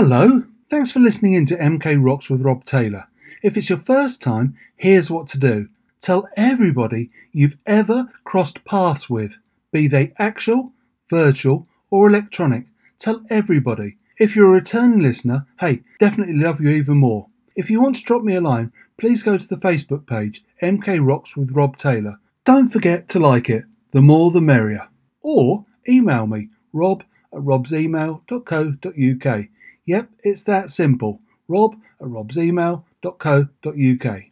Hello, thanks for listening in to MK Rocks with Rob Taylor. If it's your first time, here's what to do tell everybody you've ever crossed paths with, be they actual, virtual, or electronic. Tell everybody. If you're a returning listener, hey, definitely love you even more. If you want to drop me a line, please go to the Facebook page, MK Rocks with Rob Taylor. Don't forget to like it, the more the merrier. Or email me, rob at robsemail.co.uk. Yep, it's that simple. Rob at robsemail.co.uk.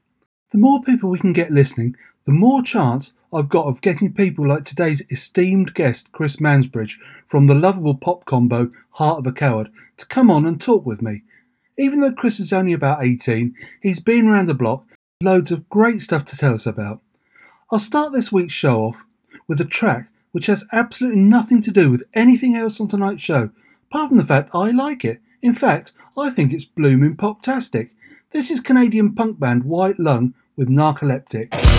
The more people we can get listening, the more chance I've got of getting people like today's esteemed guest, Chris Mansbridge, from the lovable pop combo Heart of a Coward, to come on and talk with me. Even though Chris is only about 18, he's been around the block, loads of great stuff to tell us about. I'll start this week's show off with a track which has absolutely nothing to do with anything else on tonight's show, apart from the fact I like it. In fact, I think it's blooming poptastic. This is Canadian punk band White Lung with Narcoleptic.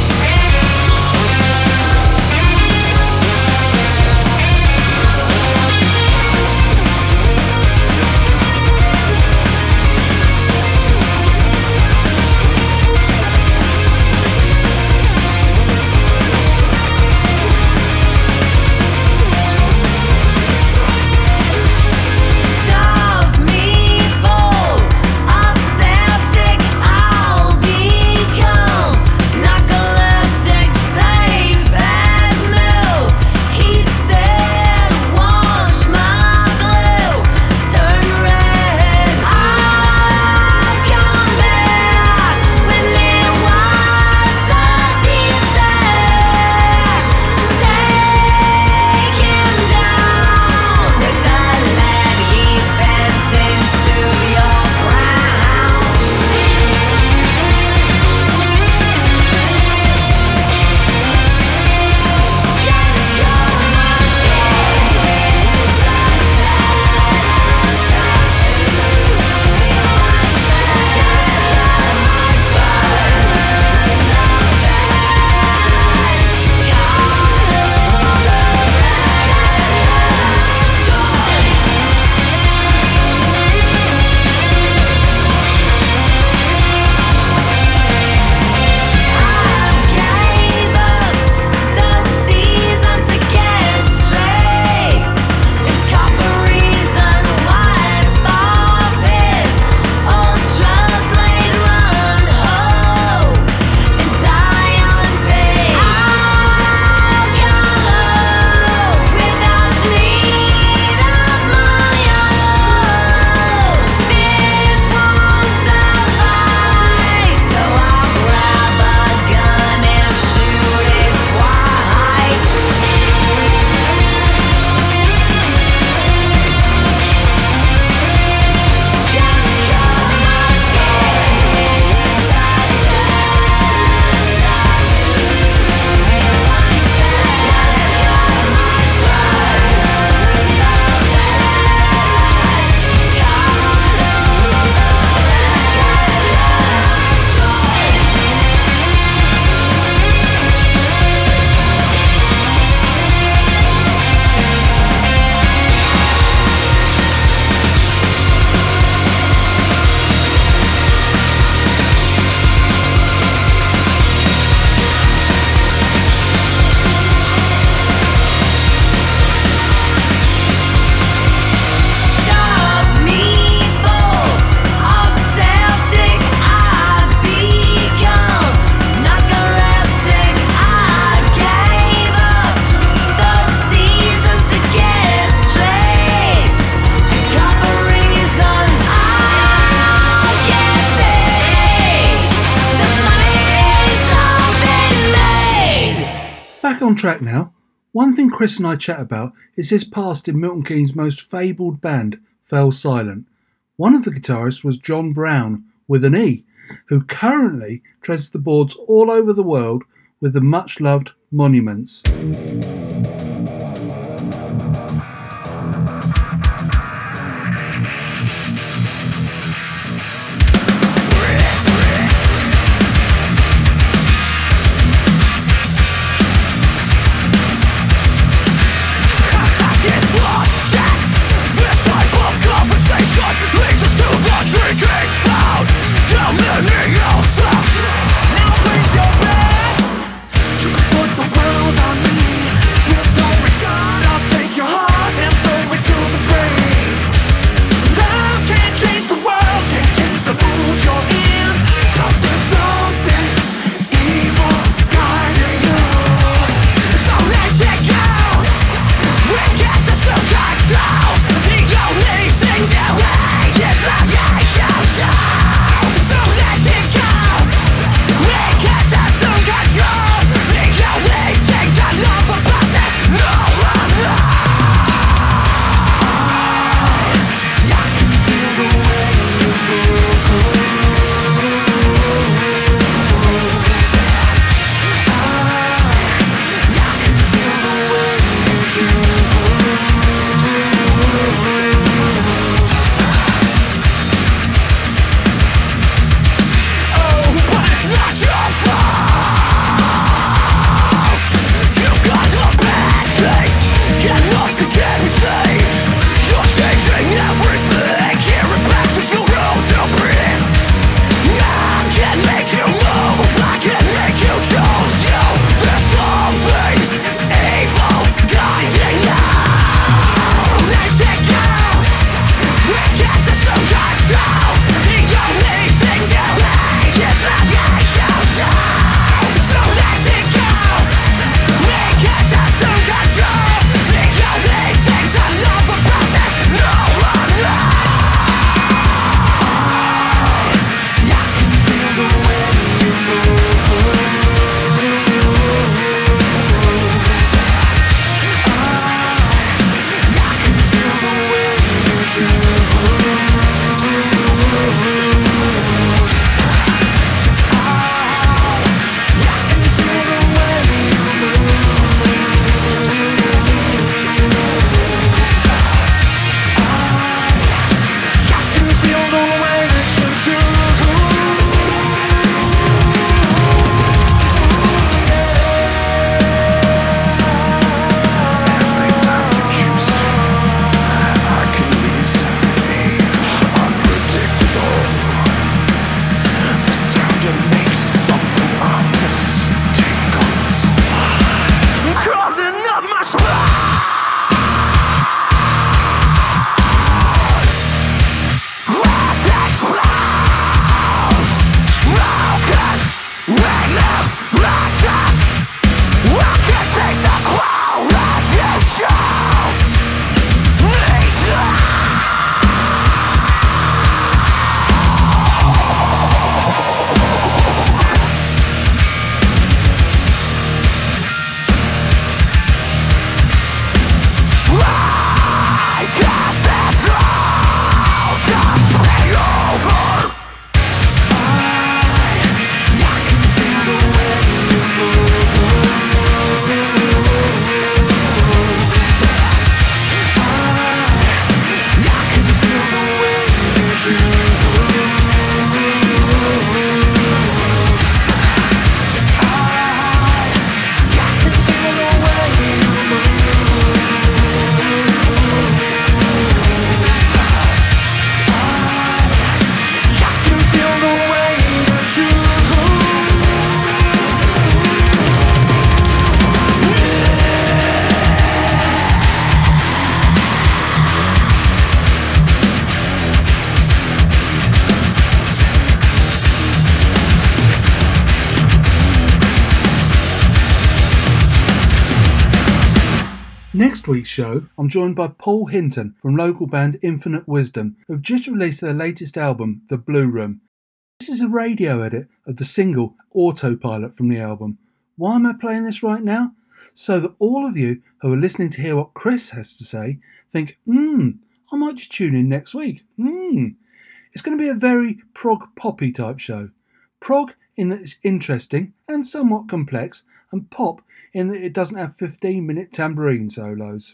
Track now. One thing Chris and I chat about is his past in Milton Keynes' most fabled band, Fell Silent. One of the guitarists was John Browne, with an E, who currently treads the boards all over the world with the much loved Monuments. next week's show, I'm joined by Paul Hinton from local band Infinite Wisdom, who've just released their latest album, The Blue Room. This is a radio edit of the single Autopilot from the album. Why am I playing this right now? So that all of you who are listening to hear what Chris has to say think, hmm, I might just tune in next week. Hmm. It's going to be a very prog poppy type show. Prog in that it's interesting and somewhat complex, and pop in that it doesn't have 15 minute tambourine solos.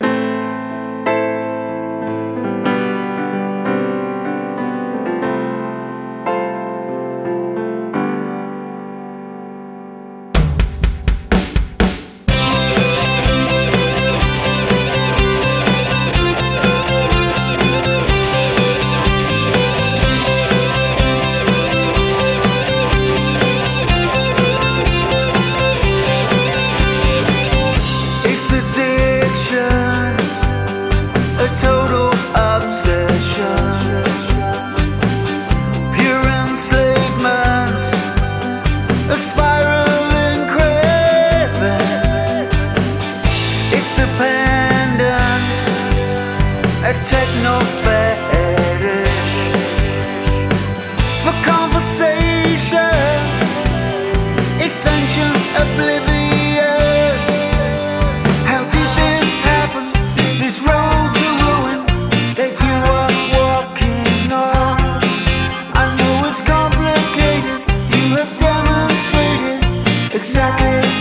exactly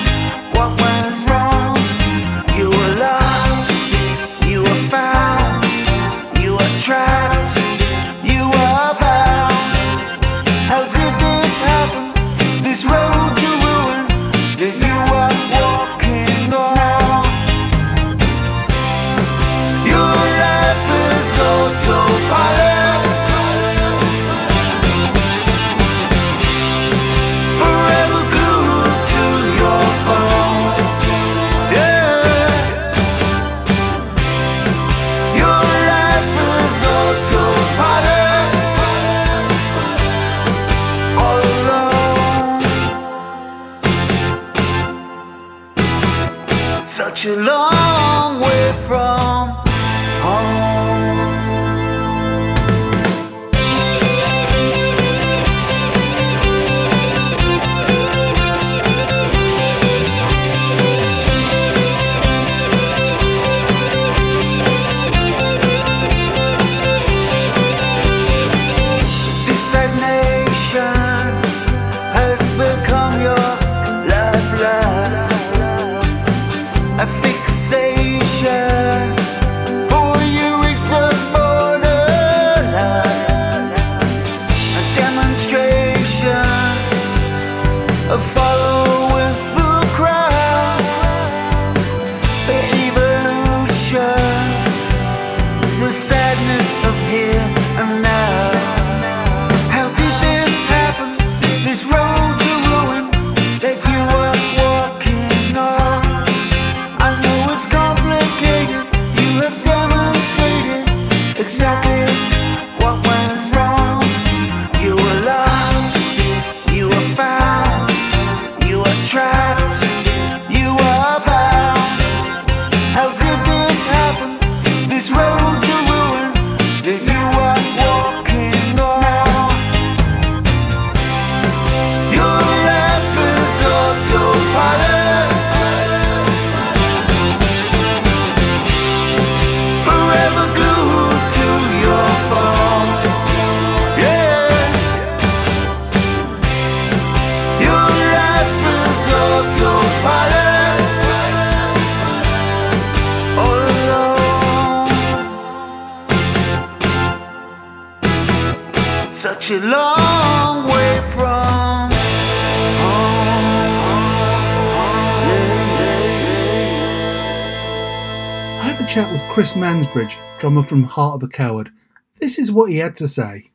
Selfridge, drummer from Heart of a Coward. This is what he had to say.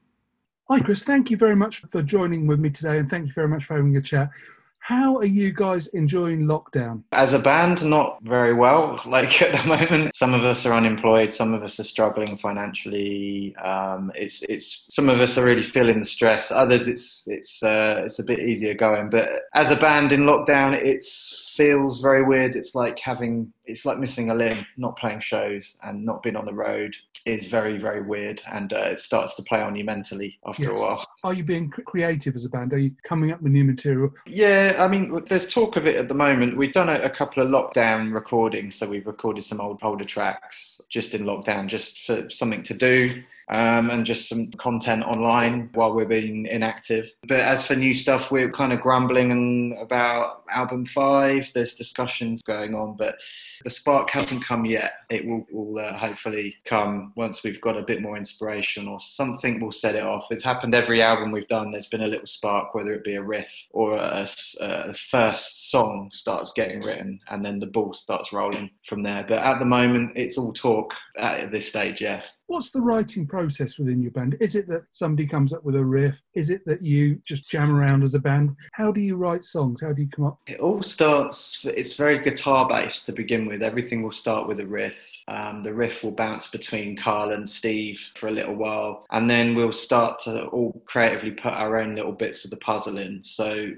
Hi, Chris. Thank you very much for joining with me today, and thank you very much for having a chat. How are you guys enjoying lockdown? As a band, not very well. Like at the moment, some of us are unemployed, some of us are struggling financially. Um, it's it's some of us are really feeling the stress. Others, it's it's uh, it's a bit easier going. But as a band in lockdown, it's feels very weird. It's like having it's like missing a limb. Not playing shows and not being on the road is very very weird, and uh, it starts to play on you mentally after Yes. a while. Are you being creative as a band? Are you coming up with new material? Yeah, I mean, there's talk of it at the moment. We've done a, a couple of lockdown recordings, so we've recorded some old older tracks just in lockdown, just for something to do, um, and just some content online while we're being inactive. But as for new stuff, we're kind of grumbling about album five. There's discussions going on, but the spark hasn't come yet. It will, will uh, hopefully come once we've got a bit more inspiration or something will set it off. It's happened every album we've done. There's been a little spark, whether it be a riff or a, a first song starts getting written, and then the ball starts rolling from there. But at the moment, it's all talk at this stage. Yeah. What's the writing process within your band? Is it that somebody comes up with a riff? Is it that you just jam around as a band? How do you write songs? How do you come up? It all starts, it's very guitar based to begin with. Everything will start with a riff. Um, the riff will bounce between Carl and Steve for a little while, and then we'll start to all creatively put our own little bits of the puzzle in. So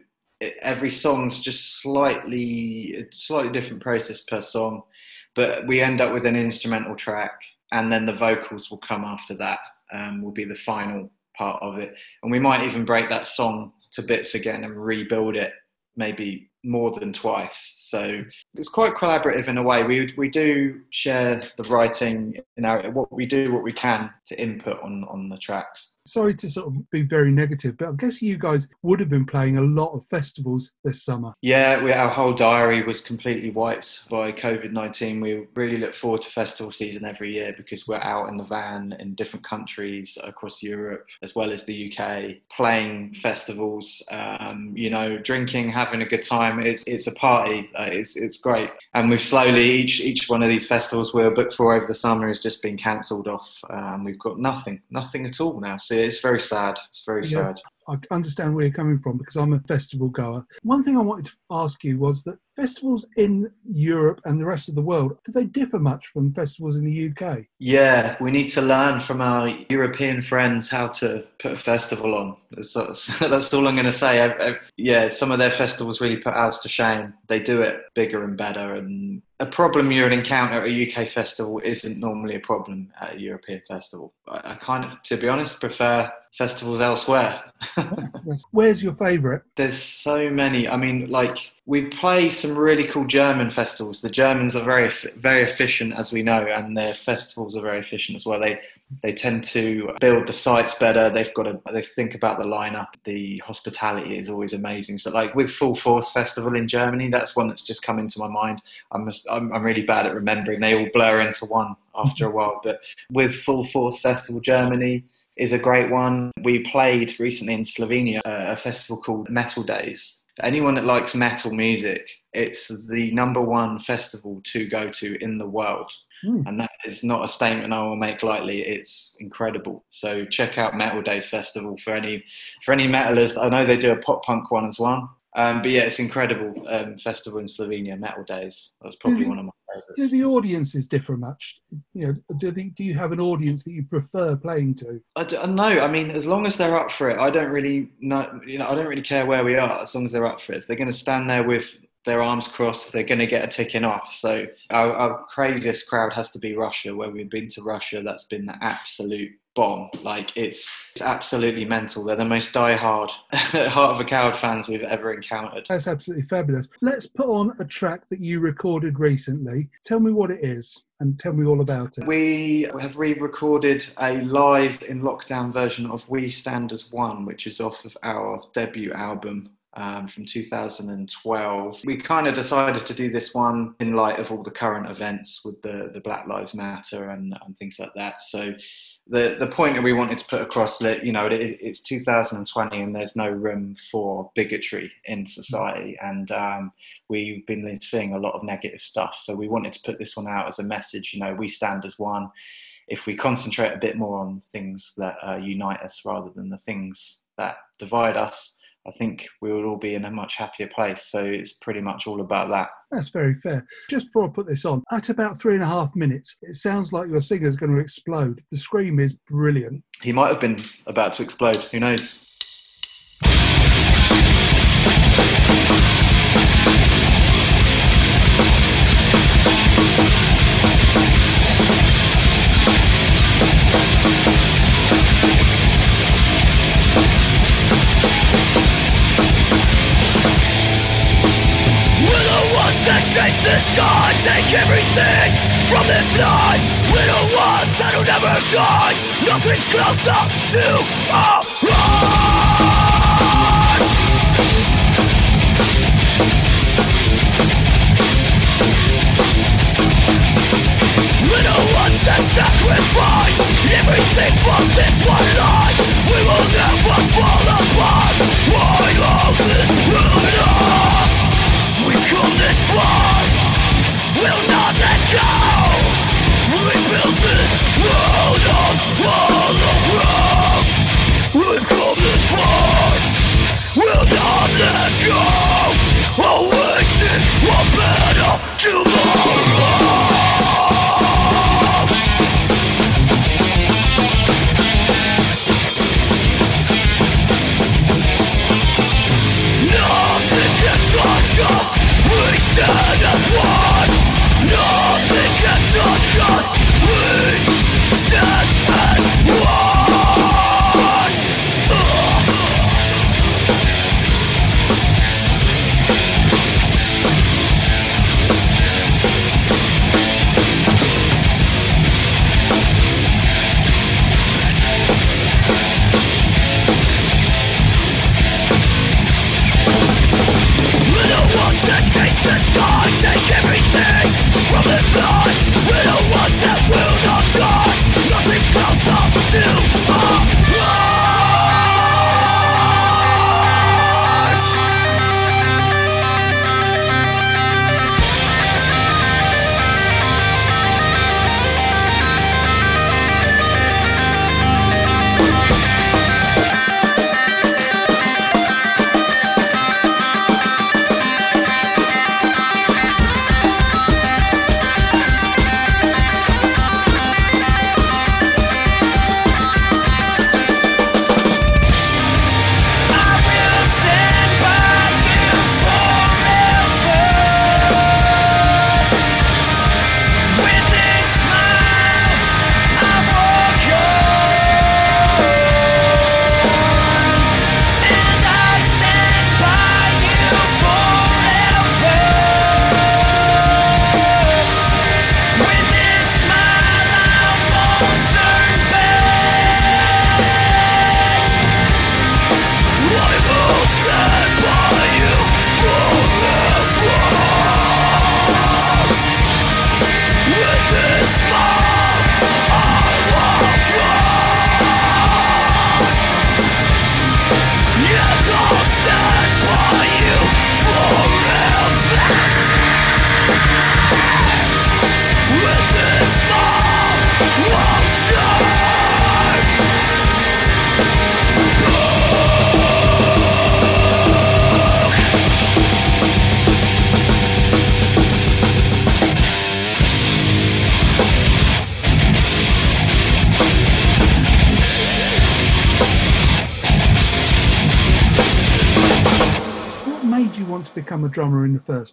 every song's just slightly, slightly different process per song, but we end up with an instrumental track, and then the vocals will come after that. Um, will be the final part of it, and we might even break that song to bits again and rebuild it maybe more than twice. So it's quite collaborative in a way. We we do share the writing, you know, what we do, what we can to input on on the tracks. Sorry to sort of be very negative, but I guess you guys would have been playing a lot of festivals this summer. Yeah, we, our whole diary was completely wiped by COVID nineteen. We really look forward to festival season every year because we're out in the van in different countries across Europe as well as the UK, playing festivals. Um, you know, drinking, having a good time. It's it's a party. Uh, it's it's great. And we've slowly each each one of these festivals we were booked for over the summer has just been cancelled off. Um, we've got nothing, nothing at all now. So it's very sad. It's very Yeah. sad. I understand where you're coming from because I'm a festival goer. One thing I wanted to ask you was that festivals in Europe and the rest of the world, do they differ much from festivals in the UK? Yeah, we need to learn from our European friends how to put a festival on. That's, that's, all I'm going to say. I, I, yeah, some of their festivals really put ours to shame. They do it bigger and better. And a problem you encounter at a UK festival isn't normally a problem at a European festival. I, I kind of, to be honest, prefer festivals elsewhere. Where's your favourite? There's so many. I mean, like we play some really cool German festivals. The Germans are very, very efficient, as we know, and their festivals are very efficient as well. They they tend to build the sites better. They've got to they think about the lineup. The hospitality is always amazing. So, like with Full Force Festival in Germany, that's one that's just come into my mind. I'm I'm, I'm really bad at remembering. They all blur into one after a while. But with Full Force Festival Germany is a great one. We played recently in Slovenia uh, a festival called Metal Days. Anyone that likes metal music, it's the number one festival to go to in the world. Hmm. And that is not a statement I will make lightly. It's incredible. So check out Metal Days Festival for any for any metalers. I know they do a pop punk one as well. Um, but yeah, it's incredible um, festival in Slovenia, Metal Days. That's probably Mhm. one of my Do favourites. the audiences differ much? You know, do, do you have an audience that you prefer playing to? I don't know. I mean, as long as they're up for it, I don't really know. You know, I don't really care where we are as long as they're up for it. If they're going to stand there with their arms crossed, they're going to get a ticking off. So our, our craziest crowd has to be Russia. Where we've been to Russia, that's been the absolute bomb. Like it's, it's absolutely mental. They're the most die-hard Heart of a Coward fans we've ever encountered. That's absolutely fabulous. Let's put on a track that you recorded recently. Tell me what it is and tell me all about it. We have re-recorded a live in lockdown version of "We Stand as One," which is off of our debut album um, from 2012. We kind of decided to do this one in light of all the current events with the, the Black Lives Matter and, and things like that. So the the point that we wanted to put across that you know it, it's 2020 and there's no room for bigotry in society. And um, we've been seeing a lot of negative stuff. So we wanted to put this one out as a message you know we stand as one. If we concentrate a bit more on things that uh, unite us rather than the things that divide us I think we would all be in a much happier place. So it's pretty much all about that. That's very fair. Just before I put this on, at about three and a half minutes, it sounds like your singer's going to explode. The scream is brilliant. He might have been about to explode. Who knows? Chase the take everything from this night. We're ones that'll never die. Nothing's closer to our hearts. We're ones that sacrifice everything for this one life. We will never fall apart. Why all this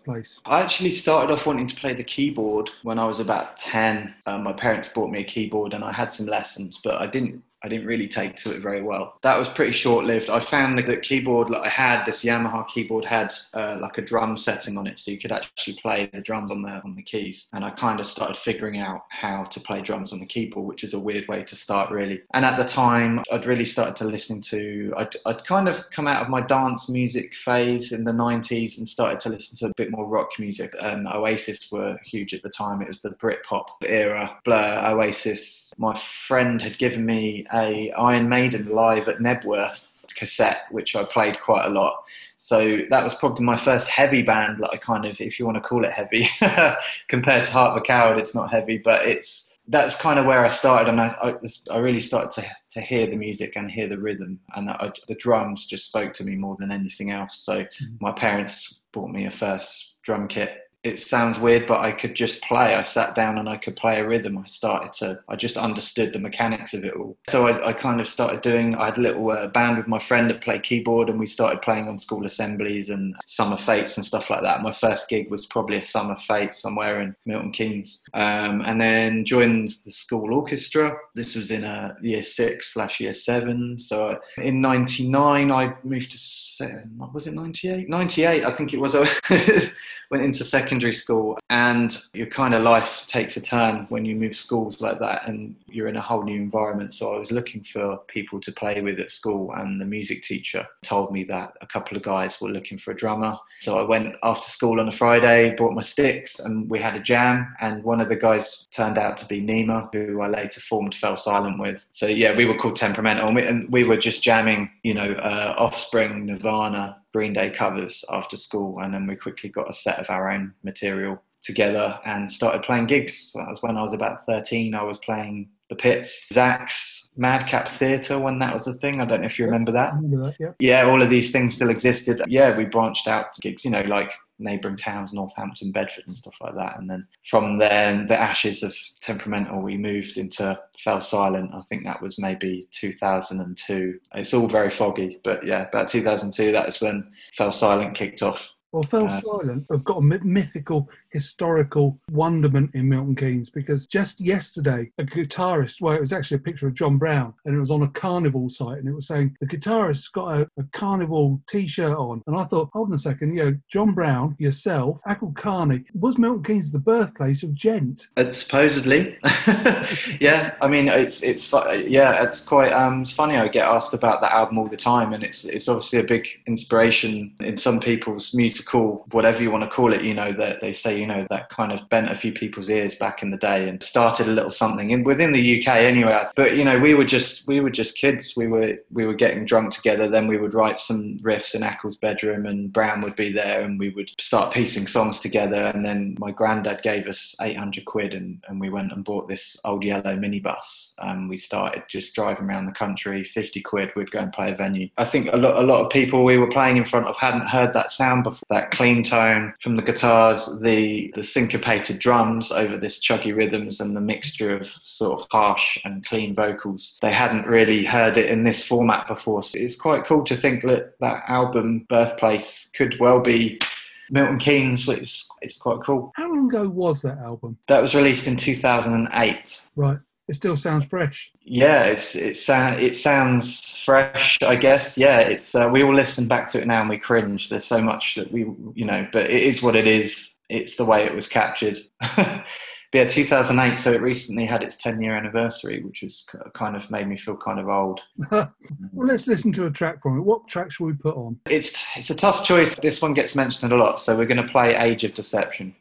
place? I actually started off wanting to play the keyboard when I was about 10. Um, my parents bought me a keyboard and I had some lessons, but I didn't I didn't really take to it very well. That was pretty short lived. I found that the keyboard that I had, this Yamaha keyboard, had uh, like a drum setting on it, so you could actually play the drums on the on the keys. And I kind of started figuring out how to play drums on the keyboard, which is a weird way to start, really. And at the time, I'd really started to listen to. I'd, I'd kind of come out of my dance music phase in the '90s and started to listen to a bit more rock music. And Oasis were huge at the time. It was the Britpop era. Blur, Oasis. My friend had given me a Iron Maiden live at Knebworth cassette, which I played quite a lot. So that was probably my first heavy band that I kind of, if you want to call it heavy, compared to Heart of a Coward, it's not heavy, but it's that's kind of where I started, and I, I, I really started to, to hear the music and hear the rhythm, and I, the drums just spoke to me more than anything else. So mm. my parents bought me a first drum kit. It sounds weird, but I could just play. I sat down and I could play a rhythm. I started to, I just understood the mechanics of it all. So I, I kind of started doing, I had a little uh, band with my friend that played keyboard and we started playing on school assemblies and summer fetes and stuff like that. My first gig was probably a summer fete somewhere in Milton Keynes. Um, and then joined the school orchestra. This was in a year six slash year seven. So in 99, I moved to, what was it 98? 98, I think it was. I went into secondary school and your kind of life takes a turn when you move schools like that and you're in a whole new environment. So I was looking for people to play with at school and the music teacher told me that a couple of guys were looking for a drummer. So I went after school on a Friday, brought my sticks and we had a jam and one of the guys turned out to be Nima, who I later formed Fell Silent with. So yeah, we were called Temperamental and we, and we were just jamming, you know, uh, Offspring, Nirvana, Green Day covers after school, and then we quickly got a set of our own material together and started playing gigs. So that was when I was about 13. I was playing the Pits, Zach's Madcap Theatre when that was a thing. I don't know if you remember that. Remember that, yeah. Yeah, all of these things still existed. Yeah, we branched out to gigs, you know, like neighbouring towns, Northampton, Bedford, and stuff like that. And then from there, the ashes of Temperamental, we moved into Fell Silent. I think that was maybe 2002. It's all very foggy, but yeah, about 2002, that was when Fell Silent kicked off. Well, Fell Uh, Silent have got a mythical, historical wonderment in Milton Keynes because just yesterday, a guitarist, well, it was actually a picture of John Browne and it was on a carnival site and it was saying the guitarist's got a, a carnival t shirt on. And I thought, hold on a second, you know, John Browne, yourself, Acle Kahney, was Milton Keynes the birthplace of Djent? Uh, supposedly, yeah. I mean, it's it's yeah, it's quite um, it's funny. I get asked about that album all the time, and it's it's obviously a big inspiration in some people's musical, whatever you want to call it. You know, that they say you know that kind of bent a few people's ears back in the day and started a little something in within the UK anyway. But you know, we were just we were just kids. We were we were getting drunk together. Then we would write some riffs in Acle's bedroom, and Browne would be there, and we would start piecing songs together. And then my granddad gave us 800 quid, and, and we went and bought this old yellow minibus. And we started just driving around the country. 50 quid, we'd go and play a venue. I think a lot, a lot of people we were playing in front of hadn't heard that sound before. That clean tone from the guitars, the the syncopated drums over this chuggy rhythms, and the mixture of sort of harsh and clean vocals. They hadn't really heard it in this format before. So it's quite cool to think that that album, Birthplace, could well be Milton Keynes. It's, it's quite cool. How long ago was that album? That was released in 2008. Right. It still sounds fresh. Yeah, it's it sound it sounds fresh, I guess. Yeah, it's uh, we all listen back to it now and we cringe. There's so much that we you know, but it is what it is. It's the way it was captured. but yeah, 2008. So it recently had its 10 year anniversary, which has kind of made me feel kind of old. well, let's listen to a track from it. What track shall we put on? It's it's a tough choice. This one gets mentioned a lot, so we're going to play Age of Deception.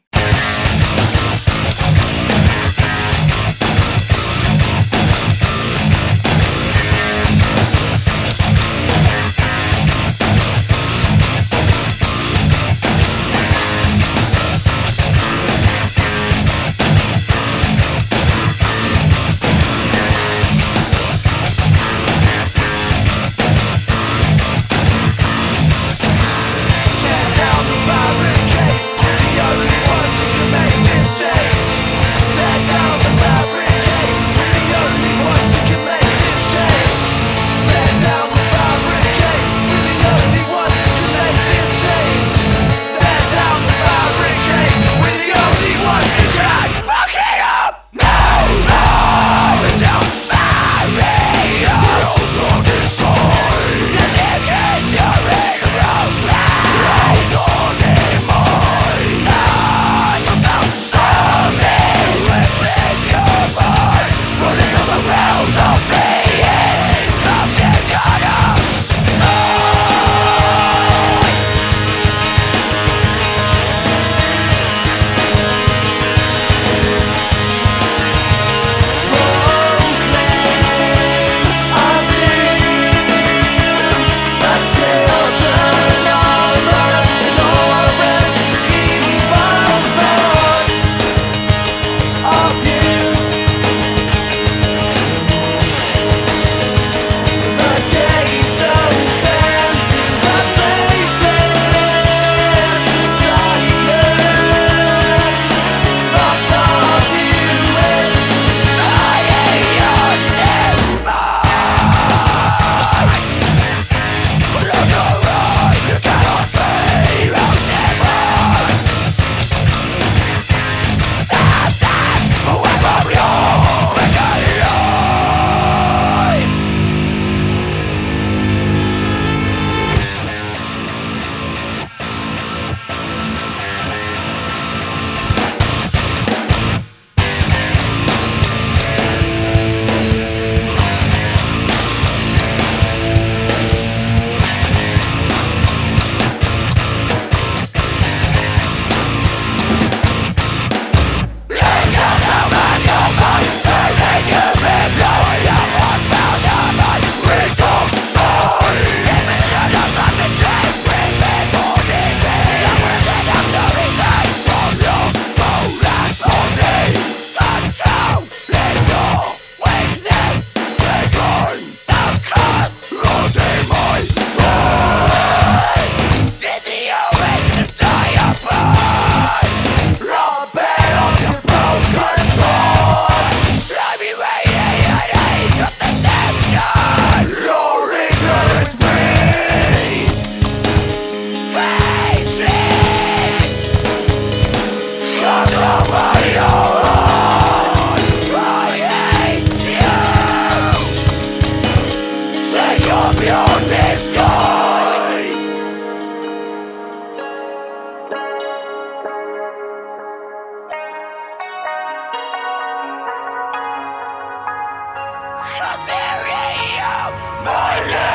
You mindless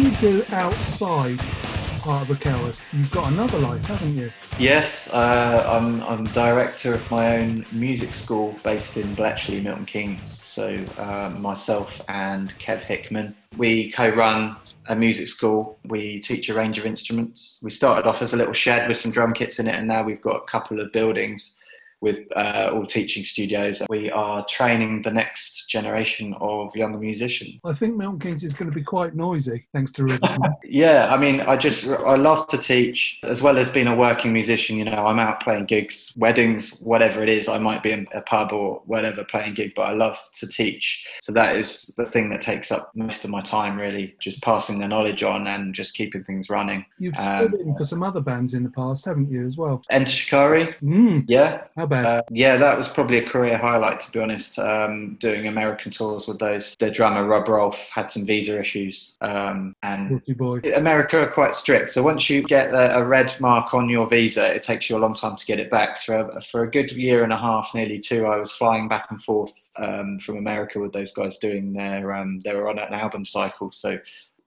you do outside Heart of a Coward? You've got another life, haven't you? Yes, uh, I'm, I'm director of my own music school based in Bletchley, Milton Keynes. So uh, myself and Kev Hickman, we co-run a music school. We teach a range of instruments. We started off as a little shed with some drum kits in it, and now we've got a couple of buildings with uh, all teaching studios. We are training the next generation of young musicians. I think Milton Keynes is going to be quite noisy, thanks to River. Yeah, I mean, I just I love to teach as well as being a working musician. You know, I'm out playing gigs, weddings, whatever it is. I might be in a pub or whatever playing gig, but I love to teach. So that is the thing that takes up most of my time, really, just passing the knowledge on and just keeping things running. You've Um, stood in for some other bands in the past, haven't you, as well? Enter Shikari, Mm, yeah, how bad? Uh, yeah, that was probably a career highlight, to be honest. Um, doing American tours with those. The drummer Rob Rolfe had some visa issues, um, and boy. America are quite strict. So once you get a, a red mark on your visa, it takes you a long time to get it back. So for a good year and a half, nearly two, I was flying back and forth um, from America with those guys doing their. Um, they were on an album cycle, so.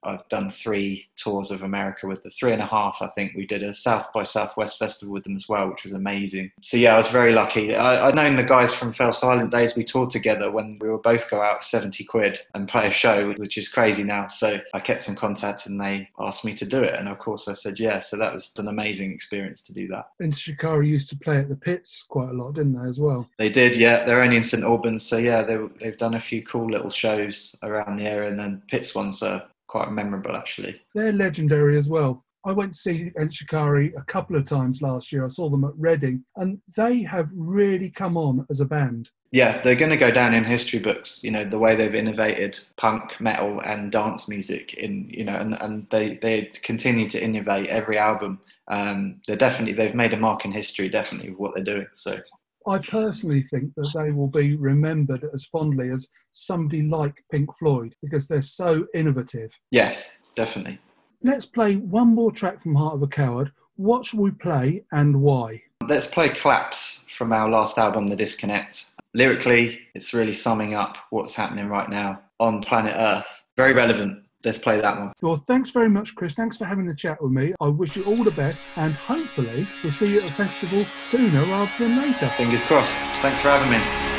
I've done three tours of America with the three and a half. I think we did a South by Southwest festival with them as well, which was amazing. So yeah, I was very lucky. I, I'd known the guys from Fell Silent days. We toured together when we would both go out seventy quid and play a show, which is crazy now. So I kept in contact, and they asked me to do it, and of course I said yes. So that was an amazing experience to do that. And Shikari used to play at the Pitz quite a lot, didn't they, as well? They did, yeah. They're only in St Albans, so yeah, they, they've done a few cool little shows around the area, and then Pitt's ones are quite memorable actually. They're legendary as well. I went to see Enter Shikari a couple of times last year. I saw them at Reading, and they have really come on as a band. Yeah, they're going to go down in history books. You know the way they've innovated punk, metal, and dance music. In you know, and, and they they continue to innovate every album. Um, they're definitely they've made a mark in history, definitely with what they're doing. So I personally think that they will be remembered as fondly as somebody like Pink Floyd because they're so innovative. yes, definitely. Let's play one more track from Heart of a Coward. What shall we play and why? Let's play Collapse from our last album, The Disconnect. Lyrically, it's really summing up what's happening right now on planet Earth. Very relevant. Let's play that one. Well, thanks very much, Chris. Thanks for having the chat with me. I wish you all the best, and hopefully, we'll see you at a festival sooner rather than later. Fingers crossed. Thanks for having me.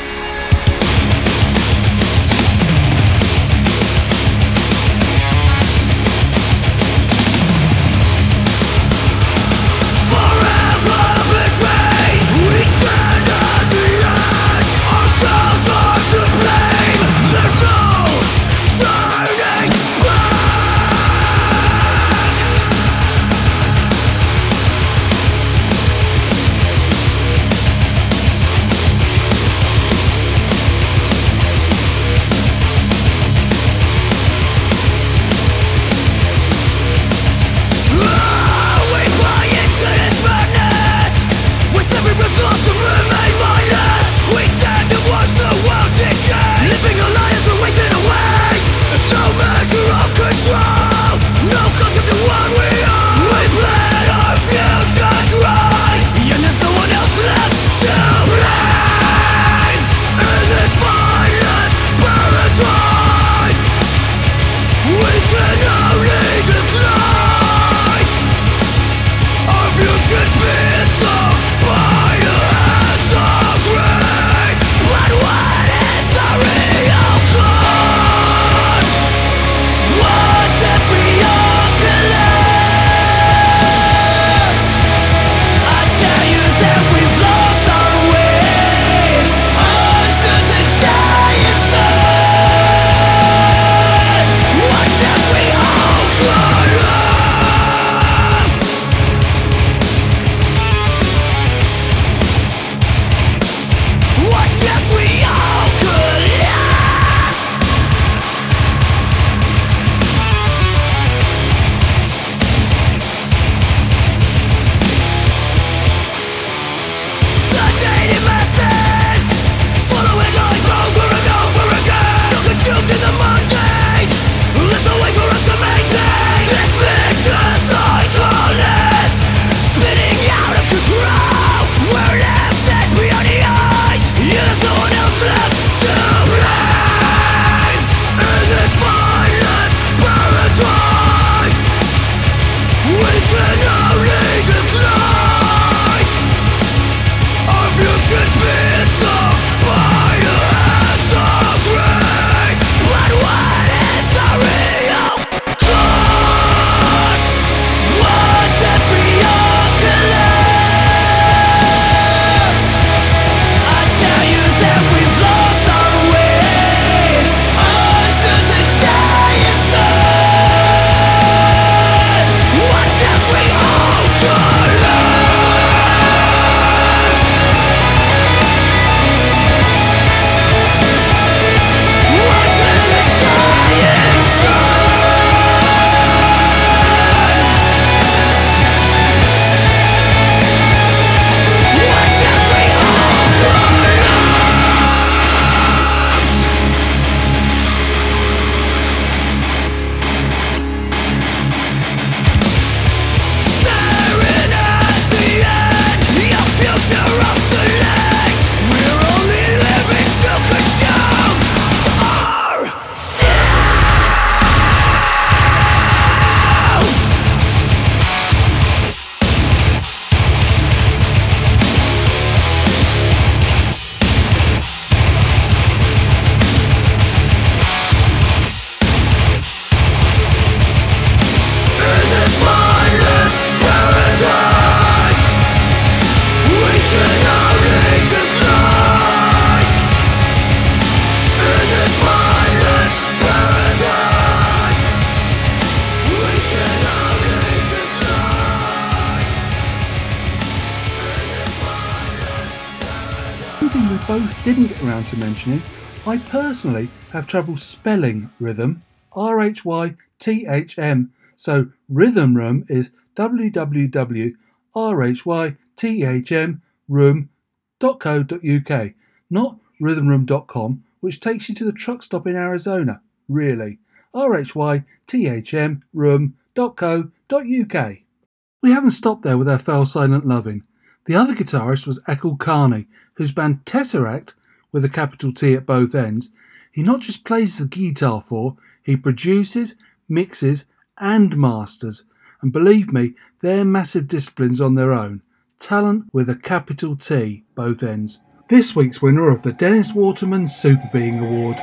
Personally have trouble spelling rhythm, R H Y T H M. So Rhythm Room is www.rhythmroom.co.uk, not rhythmroom.com, which takes you to the truck stop in Arizona. Really. rhythm room.co.uk. We haven't stopped there with our fell silent loving. The other guitarist was Acle Kahney, whose band TesseracT, with a capital T at both ends, he not just plays the guitar for, he produces, mixes, and masters. And believe me, they're massive disciplines on their own. Talent with a capital T, both ends. This week's winner of the Dennis Waterman Super Being Award.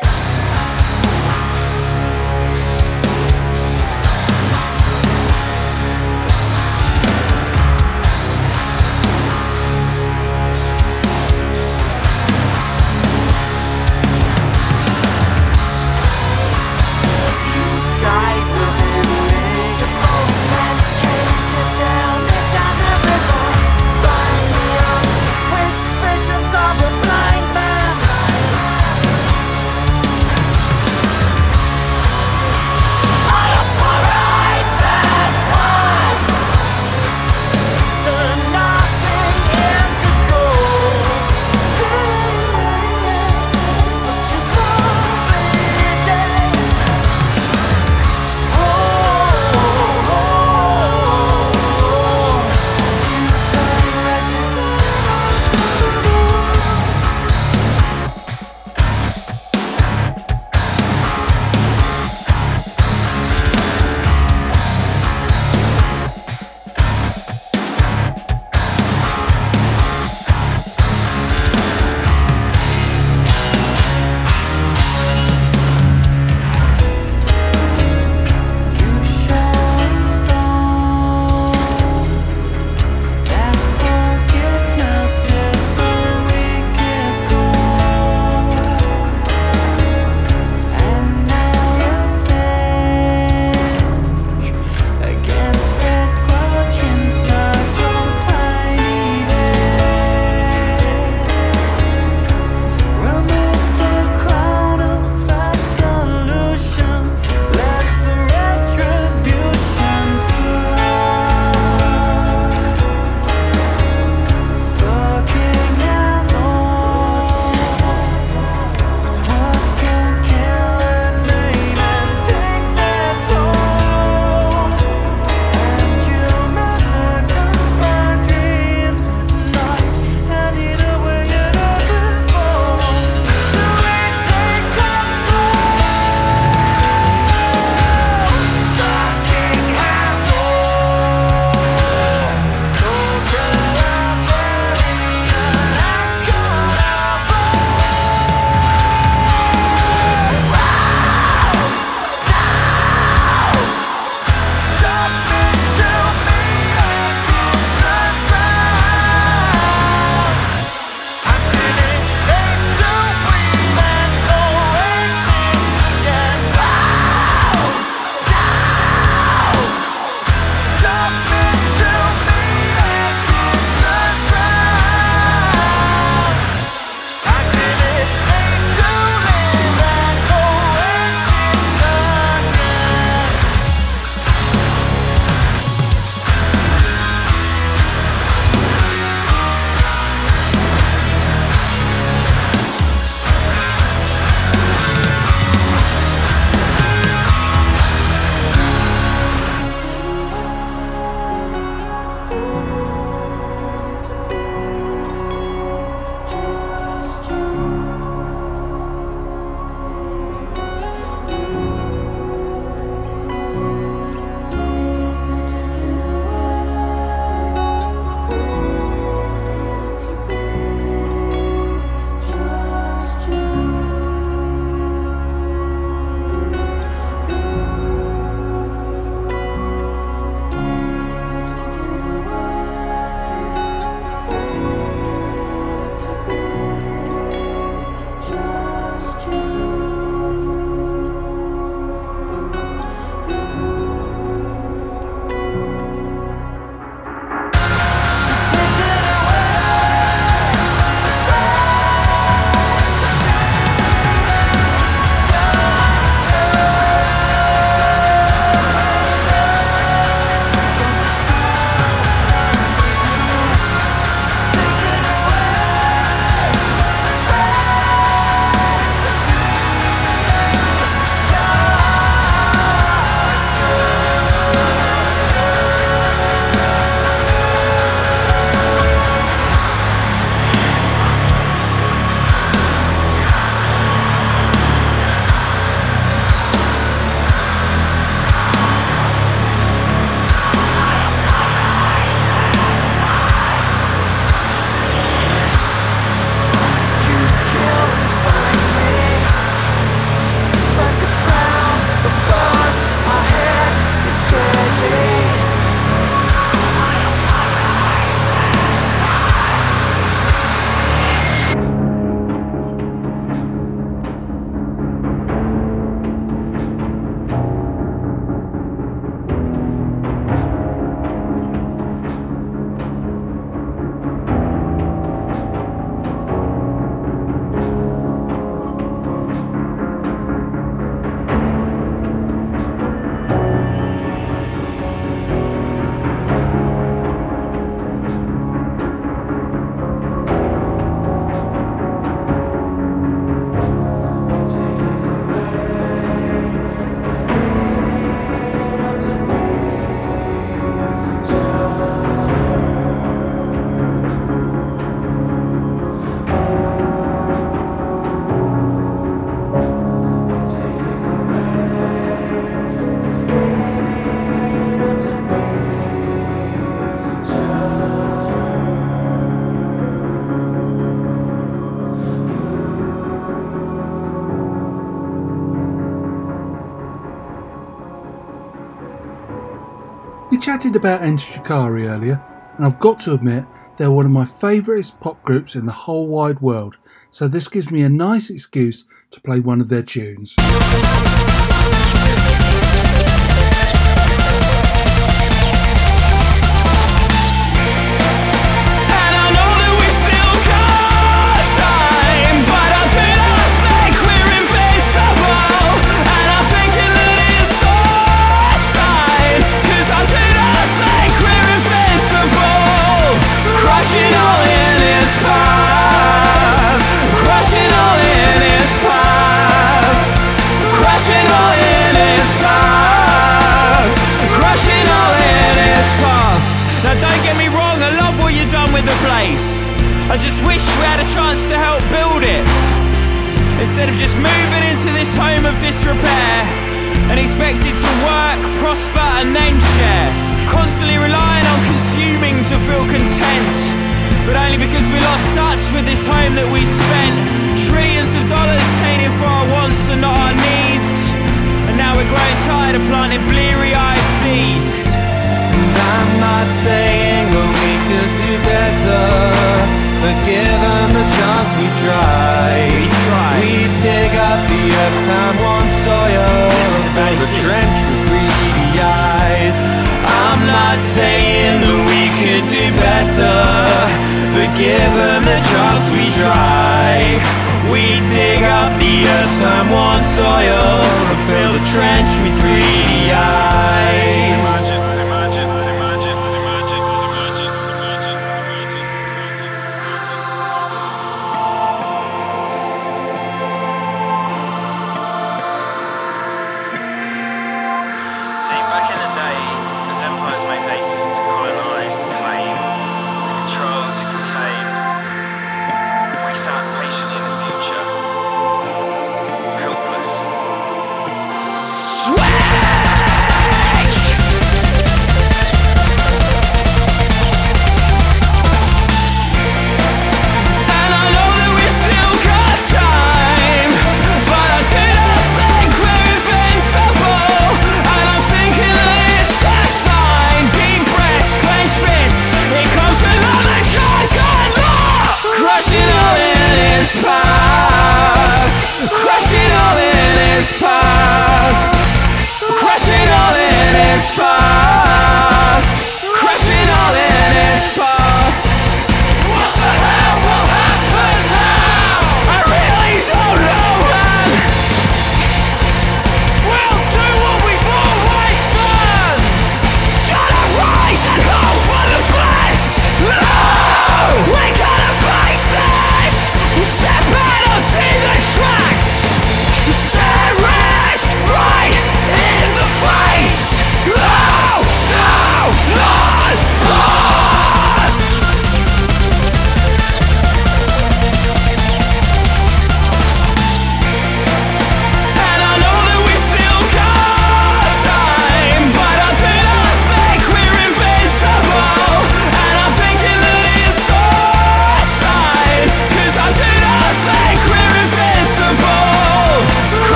chatted about Enter Shikari earlier, and I've got to admit, they're one of my favourite pop groups in the whole wide world, so this gives me a nice excuse to play one of their tunes.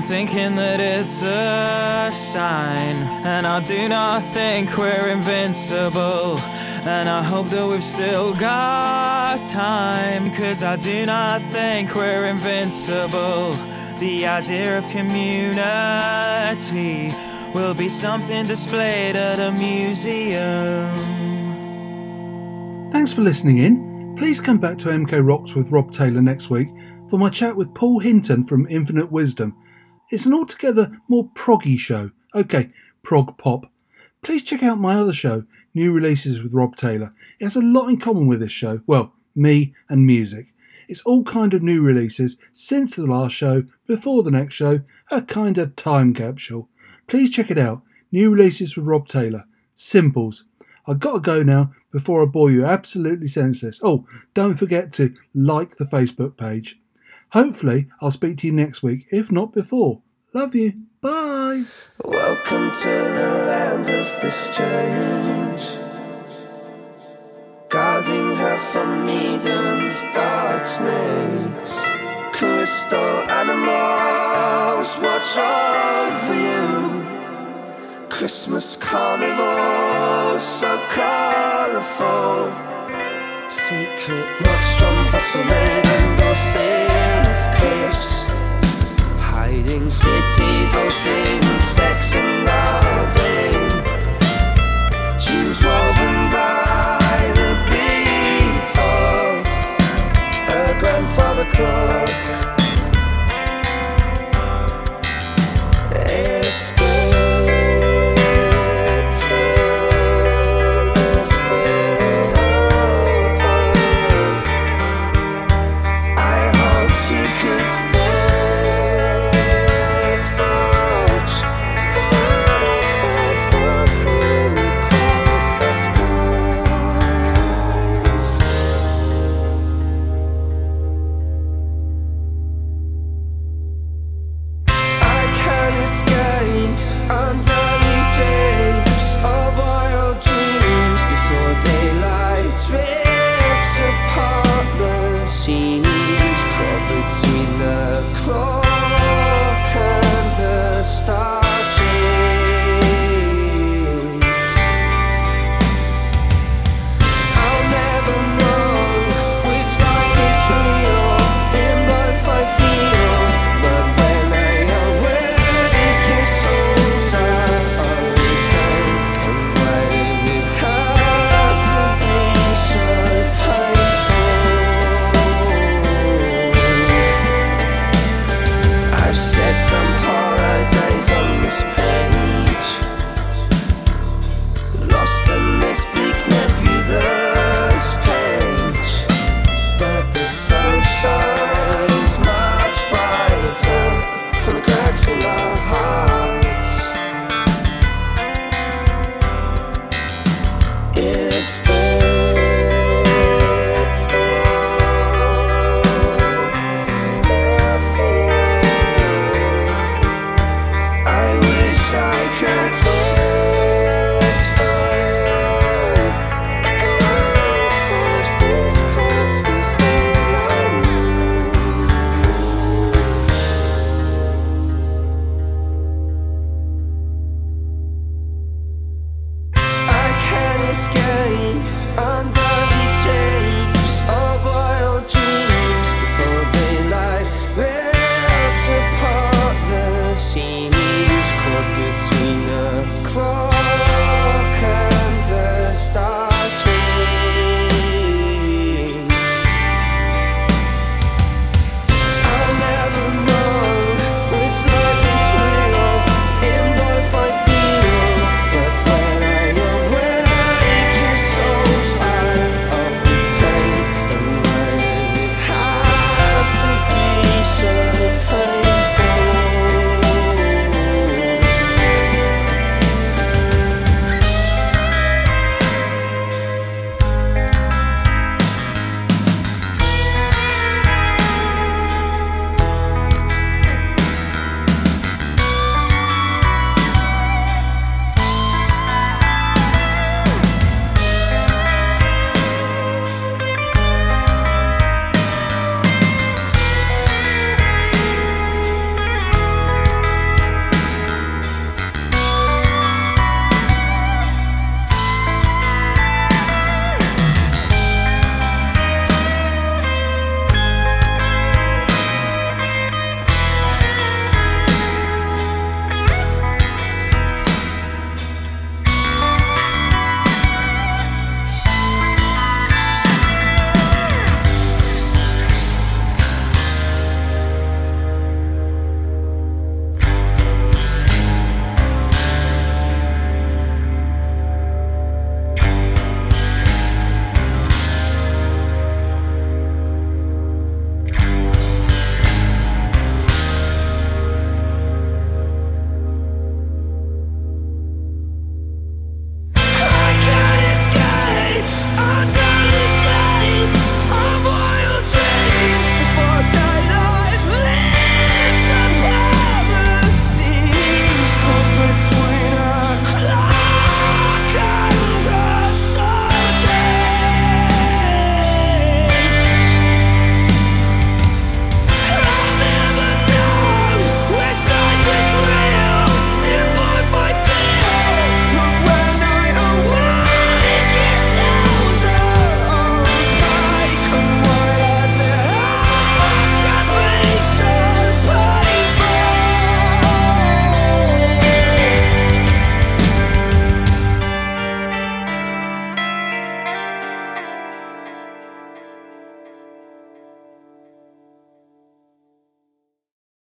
I'm thinking that it's a sign. And I do not think we're invincible. And I hope that we've still got time. Cause I do not think we're invincible. The idea of community will be something displayed at a museum. Thanks for listening in. Please come back to MK Rocks with Rob Taylor next week for my chat with Paul Hinton from Infinite Wisdom. It's an altogether more proggy show. Okay, prog pop. Please check out my other show, New Releases with Rob Taylor. It has a lot in common with this show. Well, me and music. It's all kind of new releases since the last show, before the next show, a kind of time capsule. Please check it out. New releases with Rob Taylor. Simples. I gotta go now before I bore you absolutely senseless. Oh, don't forget to like the Facebook page. Hopefully, I'll speak to you next week, if not before. Love you. Bye. Welcome to the land of. Guarding her from Eden's dark snakes. Crystal animals watch over you. Christmas carnival, so colorful. Secret knocks from Cliffs. Hiding cities of things, sex and loving. Dreams woven by the beat of a grandfather clock.